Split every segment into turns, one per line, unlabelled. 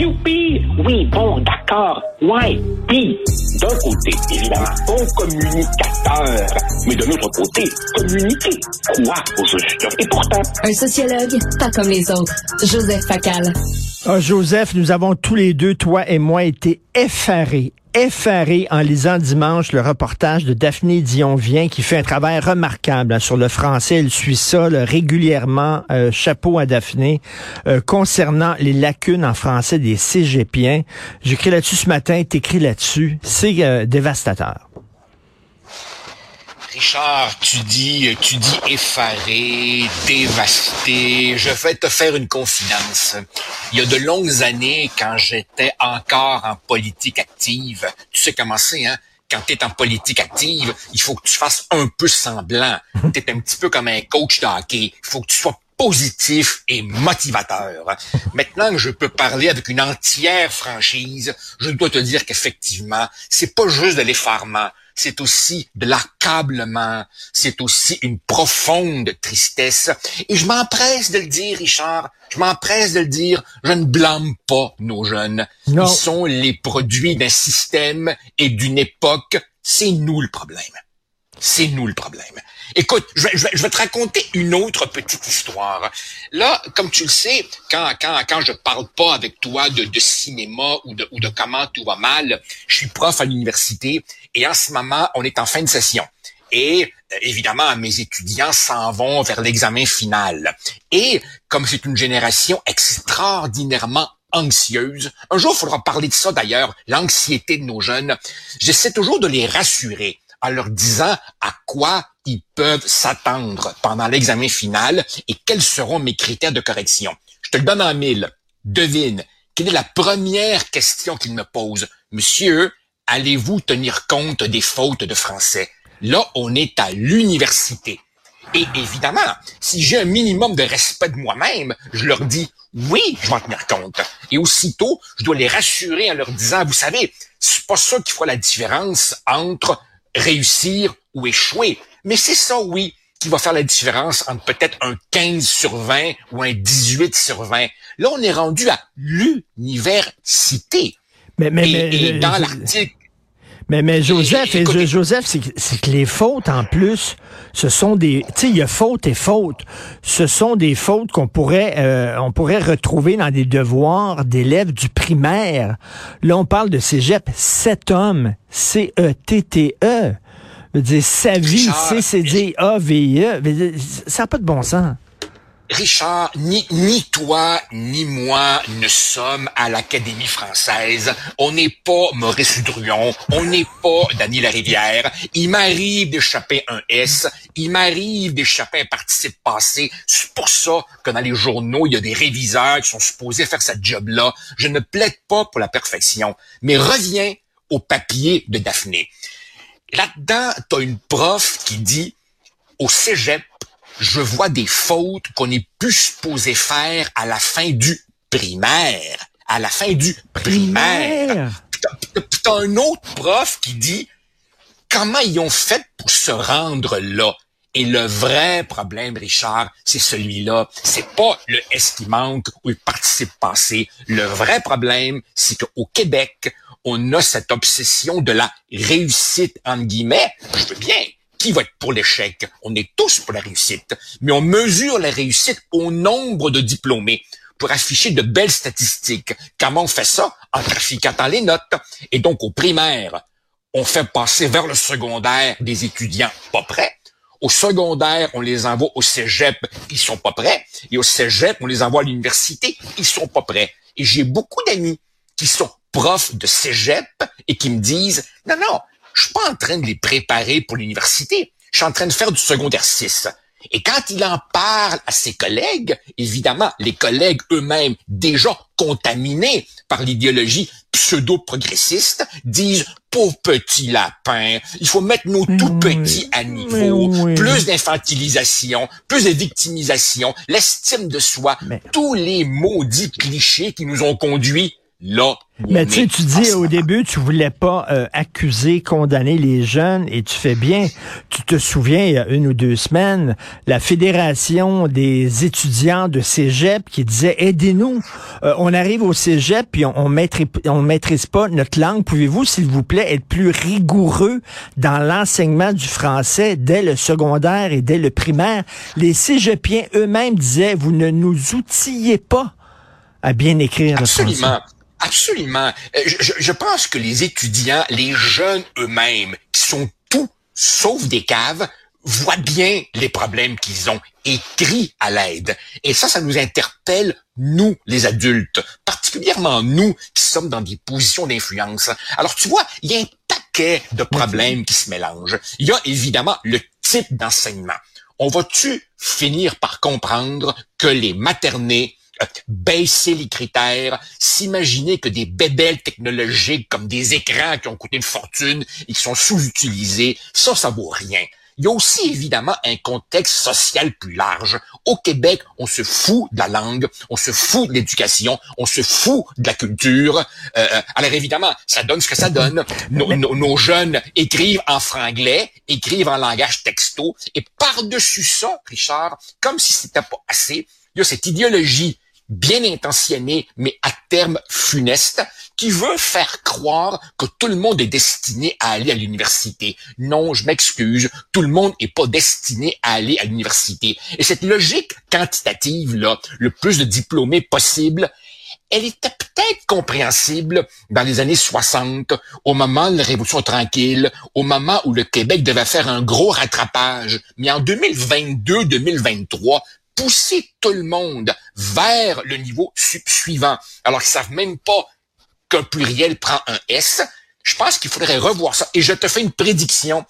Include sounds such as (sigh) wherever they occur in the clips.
Youpi! Oui, bon, d'accord. Ouais. Puis, d'un côté, évidemment, bon communicateur. Mais de l'autre côté, communiquer quoi aux auditeurs? Et pourtant...
Un sociologue, pas comme les autres. Joseph Facal.
Ah, Joseph, nous avons tous les deux, toi et moi, été effarés, effaré en lisant dimanche le reportage de Daphné Dion-Vient qui fait un travail remarquable hein, sur le français. Elle suit ça régulièrement. Euh, chapeau à Daphné. Euh, concernant les lacunes en français des cégepiens. J'écris là-dessus ce matin, t'écris là-dessus. C'est euh, dévastateur.
Richard, tu dis, tu dis effaré, dévasté. Je vais te faire une confidence. Il y a de longues années, quand j'étais encore en politique active, tu sais comment c'est, hein? Quand tu es en politique active, il faut que tu fasses un peu semblant. (laughs) Tu es un petit peu comme un coach de hockey. Il faut que tu sois positif et motivateur. (laughs) Maintenant que je peux parler avec une entière franchise, je dois te dire qu'effectivement, c'est pas juste de l'effarement, c'est aussi de l'accablement, c'est aussi une profonde tristesse. Et je m'empresse de le dire, Richard, je m'empresse de le dire, je ne blâme pas nos jeunes. Ils sont les produits d'un système et d'une époque. C'est nous le problème. C'est nous le problème. Écoute, je vais, je, vais, te raconter une autre petite histoire. Là, comme tu le sais, quand, quand, quand je parle pas avec toi de, de cinéma ou de, ou de comment tout va mal, je suis prof à l'université et en ce moment, on est en fin de session. Et euh, évidemment, mes étudiants s'en vont vers l'examen final. Et comme c'est une génération extraordinairement anxieuse, un jour, il faudra parler de ça d'ailleurs, l'anxiété de nos jeunes, j'essaie toujours de les rassurer en leur disant à quoi ils peuvent s'attendre pendant l'examen final et quels seront mes critères de correction. Je te le donne en mille. Devine, quelle est la première question qu'ils me posent? Monsieur, allez-vous tenir compte des fautes de français? Là, on est à l'université. Et évidemment, si j'ai un minimum de respect de moi-même, je leur dis oui, je vais en tenir compte. Et aussitôt, je dois les rassurer en leur disant, vous savez, c'est pas ça qui fera la différence entre réussir ou échouer. Mais c'est ça, oui, qui va faire la différence entre peut-être un 15 sur 20 ou un 18 sur 20. Là, on est rendu à l'université.
Mais, mais, mais, dans l'article, mais, mais Joseph, et, Joseph, c'est que les fautes, en plus, ce sont des... Tu sais, il y a faute et faute. Ce sont des fautes qu'on pourrait, euh, on pourrait retrouver dans des devoirs d'élèves du primaire. Là, on parle de cégep. Sept hommes. C-E-T-T-E. -E. Je veux dire, sa vie, C-C-D-A-V-E. Ça n'a pas de bon sens.
Richard, ni, toi, ni moi ne sommes à l'Académie française. On n'est pas Maurice Druon, on n'est pas Dany Larivière. Il m'arrive d'échapper un S, il m'arrive d'échapper un participe passé. C'est pour ça que dans les journaux, il y a des réviseurs qui sont supposés faire cette job-là. Je ne plaide pas pour la perfection, mais reviens au papier de Daphné. Là-dedans, tu as une prof qui dit au cégep, je vois des fautes qu'on est plus supposé faire à la fin du primaire. À la fin du primaire. Puis t'as un autre prof qui dit comment ils ont fait pour se rendre là? Et le vrai problème, Richard, c'est celui-là. C'est pas le S qui manque ou le participe passé. Le vrai problème, c'est qu'au Québec, on a cette obsession de la réussite, en guillemets. Je veux bien qui va être pour l'échec? On est tous pour la réussite, mais on mesure la réussite au nombre de diplômés pour afficher de belles statistiques. Comment on fait ça? En trafiquant les notes. Et donc, au primaire, on fait passer vers le secondaire des étudiants pas prêts. Au secondaire, on les envoie au cégep, ils sont pas prêts. Et au cégep, on les envoie à l'université, ils sont pas prêts. Et j'ai beaucoup d'amis qui sont profs de cégep et qui me disent, non, non, je suis pas en train de les préparer pour l'université. Je suis en train de faire du secondaire 6. Et quand il en parle à ses collègues, évidemment, les collègues eux-mêmes déjà contaminés par l'idéologie pseudo-progressiste disent pauvre petit lapin, il faut mettre nos tout petits à niveau, plus d'infantilisation, plus de victimisation, l'estime de soi, tous les maudits clichés qui nous ont conduits
mais tu sais, tu dis au début, tu voulais pas euh, accuser, condamner les jeunes, et tu fais bien. Tu te souviens, il y a une ou deux semaines, la Fédération des étudiants de Cégep qui disait, aidez-nous, euh, on arrive au Cégep, puis on, on, maîtrise, on maîtrise pas notre langue. Pouvez-vous, s'il vous plaît, être plus rigoureux dans l'enseignement du français dès le secondaire et dès le primaire? Les Cégepiens eux-mêmes disaient, vous ne nous outillez pas à bien écrire
Absolument.
le français.
Absolument. Euh, je, je, pense que les étudiants, les jeunes eux-mêmes, qui sont tout sauf des caves, voient bien les problèmes qu'ils ont et crient à l'aide. Et ça, ça nous interpelle, nous, les adultes, particulièrement nous qui sommes dans des positions d'influence. Alors, tu vois, il y a un paquet de problèmes qui se mélangent. Il y a évidemment le type d'enseignement. On va-tu finir par comprendre que les maternés, baisser les critères, s'imaginer que des bébelles technologiques comme des écrans qui ont coûté une fortune et qui sont sous-utilisés, ça, ça vaut rien. Il y a aussi évidemment un contexte social plus large. Au Québec, on se fout de la langue, on se fout de l'éducation, on se fout de la culture. Euh, euh alors évidemment, ça donne ce que ça donne. Nos, nos, nos, jeunes écrivent en franglais, écrivent en langage texto, et par-dessus ça, Richard, comme si c'était pas assez, il y a cette idéologie bien intentionné, mais à terme funeste, qui veut faire croire que tout le monde est destiné à aller à l'université. Non, je m'excuse, tout le monde n'est pas destiné à aller à l'université. Et cette logique quantitative, là, le plus de diplômés possible, elle était peut-être compréhensible dans les années 60, au moment de la Révolution tranquille, au moment où le Québec devait faire un gros rattrapage. Mais en 2022-2023, pousser tout le monde vers le niveau suivant, alors qu'ils savent même pas qu'un pluriel prend un S, je pense qu'il faudrait revoir ça. Et je te fais une prédiction.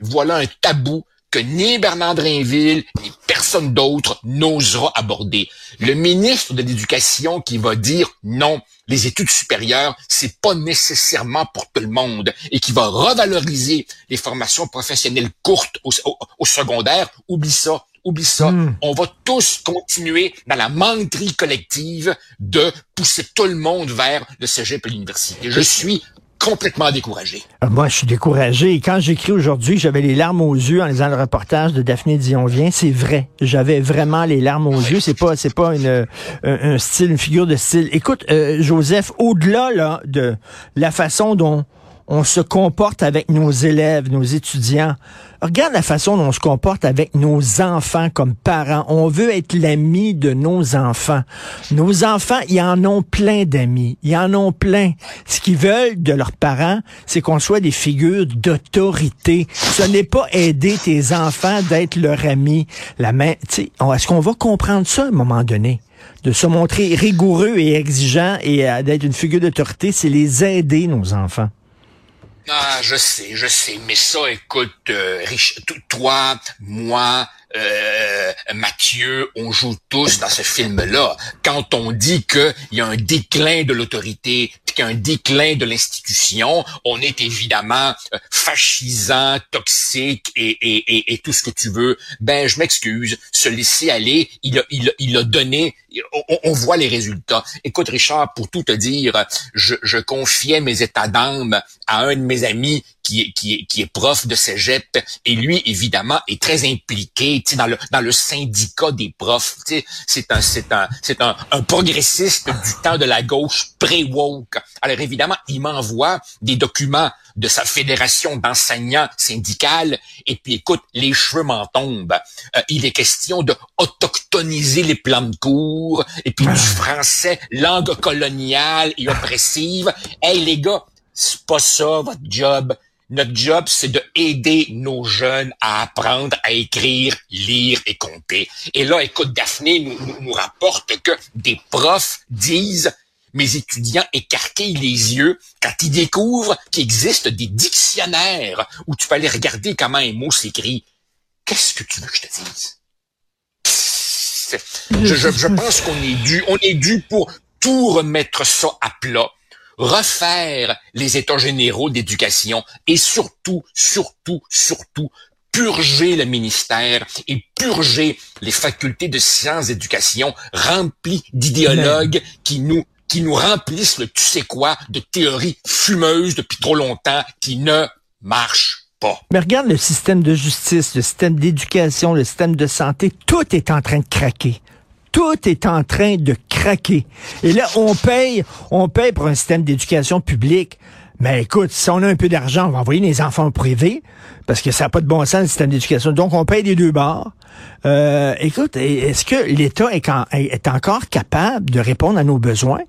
Voilà un tabou que ni Bernard Drinville, ni personne d'autre n'osera aborder. Le ministre de l'Éducation qui va dire non, les études supérieures, c'est pas nécessairement pour tout le monde et qui va revaloriser les formations professionnelles courtes au, au secondaire, oublie ça. Oublie ça. Mm. On va tous continuer dans la menterie collective de pousser tout le monde vers le cégep et l'université. Je suis complètement découragé.
Euh, moi, je suis découragé. Et quand j'écris aujourd'hui, j'avais les larmes aux yeux en lisant le reportage de Daphné Dion-Vient. C'est vrai. J'avais vraiment les larmes aux yeux. C'est pas, c'est pas une, un, un, style, une figure de style. Écoute, euh, Joseph, au-delà là de la façon dont on se comporte avec nos élèves, nos étudiants. Regarde la façon dont on se comporte avec nos enfants comme parents. On veut être l'ami de nos enfants. Nos enfants, ils en ont plein d'amis. Ils en ont plein. Ce qu'ils veulent de leurs parents, c'est qu'on soit des figures d'autorité. Ce n'est pas aider tes enfants d'être leur ami. La main, est-ce qu'on va comprendre ça à un moment donné? de se montrer rigoureux et exigeant et euh, d'être une figure d'autorité, c'est les aider, nos enfants.
Ah, je sais, je sais, mais ça, écoute, euh, Rich, toi, moi, euh, Mathieu, on joue tous dans ce film-là. Quand on dit qu'il y a un déclin de l'autorité, qu'il y a un déclin de l'institution, on est évidemment euh, fascisant, toxique et, tout ce que tu veux. Ben, je m'excuse, se laisser aller, il a, donné, on, voit les résultats. Écoute, Richard, pour tout te dire, je confiais mes états d'âme à un de mes amis qui est, qui qui est prof de cégep et lui, évidemment, est très impliqué dans le, dans le syndicat des profs. C'est un, c'est un, c'est un, un progressiste du temps de la gauche pré-woke. Alors évidemment, il m'envoie des documents de sa fédération d'enseignants syndicales et puis écoute, les cheveux m'en tombent. Euh, il est question de autochtoniser les plans de cours et puis du français langue coloniale et oppressive. Hey les gars, c'est pas ça votre job. Notre job, c'est de aider nos jeunes à apprendre à écrire, lire et compter. Et là, écoute, Daphné nous, rapporte que des profs disent mes étudiants écarquillent les yeux quand ils découvrent qu'il existe des dictionnaires où tu peux aller regarder comment un mot s'écrit. Qu'est-ce que tu veux que je te dise? Je, je pense qu'on est dû, on est dû pour tout remettre ça à plat refaire les états généraux d'éducation et surtout, surtout, surtout, purger le ministère et purger les facultés de sciences d'éducation remplies d'idéologues qui nous qui nous remplissent le tu sais quoi de théories fumeuses depuis trop longtemps qui ne marchent pas.
Mais regarde le système de justice, le système d'éducation, le système de santé, tout est en train de craquer. Tout est en train de craquer. Et là, on paye, on paye pour un système d'éducation publique. Mais écoute, si on a un peu d'argent, on va envoyer les enfants privés parce que ça n'a pas de bon sens le système d'éducation. Donc, on paye les deux bords. Euh, écoute, est-ce que l'État est, encore capable de répondre à nos besoins?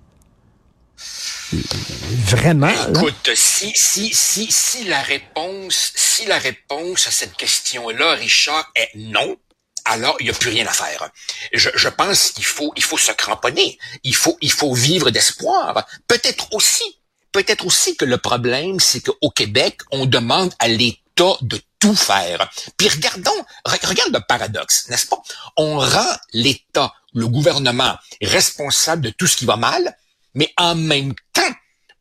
Vraiment?
Écoute, si, si, si, si la réponse, si la réponse à cette question-là, Richard, est non, alors il n'y a plus rien à faire. Je, je pense qu'il faut, il faut se cramponner. Il faut, il faut vivre d'espoir. Peut-être aussi, peut-être aussi que le problème, c'est qu'au Québec, on demande à l'État de tout faire. Puis regardons, regarde le paradoxe, n'est-ce pas? On rend l'État, le gouvernement, responsable de tout ce qui va mal, mais en même temps,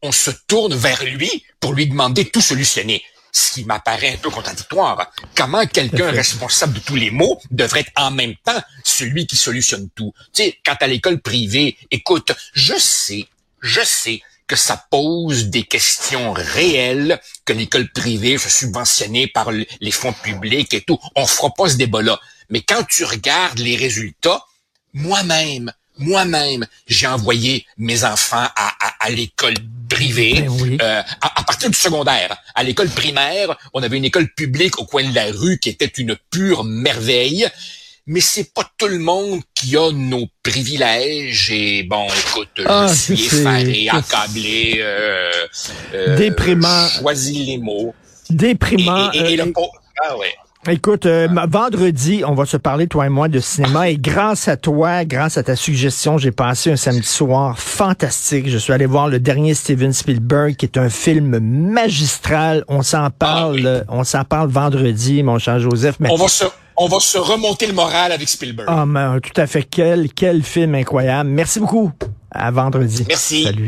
on se tourne vers lui pour lui demander de tout solutionner. Ce qui m'apparaît un peu contradictoire. Comment quelqu'un responsable de tous les maux devrait être en même temps celui qui solutionne tout? Tu sais, quant à l'école privée, écoute, je sais, je sais que ça pose des questions réelles, que l'école privée soit subventionnée par les fonds publics et tout. On fera pas ce débat-là. Mais quand tu regardes les résultats, moi-même, moi-même, j'ai envoyé mes enfants à, à, l'école privée ben euh, à, partir du secondaire. À l'école primaire, on avait une école publique au coin de la rue qui était une pure merveille. Mais c'est pas tout le monde qui a nos privilèges et bon, écoute, je ah, suis effaré, accablé, euh,
euh, déprimant,
choisis les mots,
déprimant.
Et, le ah ouais.
Écoute, euh, vendredi, on va se parler, toi et moi, de cinéma. Et grâce à toi, grâce à ta suggestion, j'ai passé un samedi soir fantastique. Je suis allé voir le dernier Steven Spielberg, qui est un film magistral. On s'en parle, ah on s'en parle vendredi, mon cher Joseph.
Mais... On va se, on va se remonter le moral avec Spielberg.
Ah, mais, tout à fait. Quel, quel film incroyable. Merci beaucoup. À vendredi.
Merci. Salut.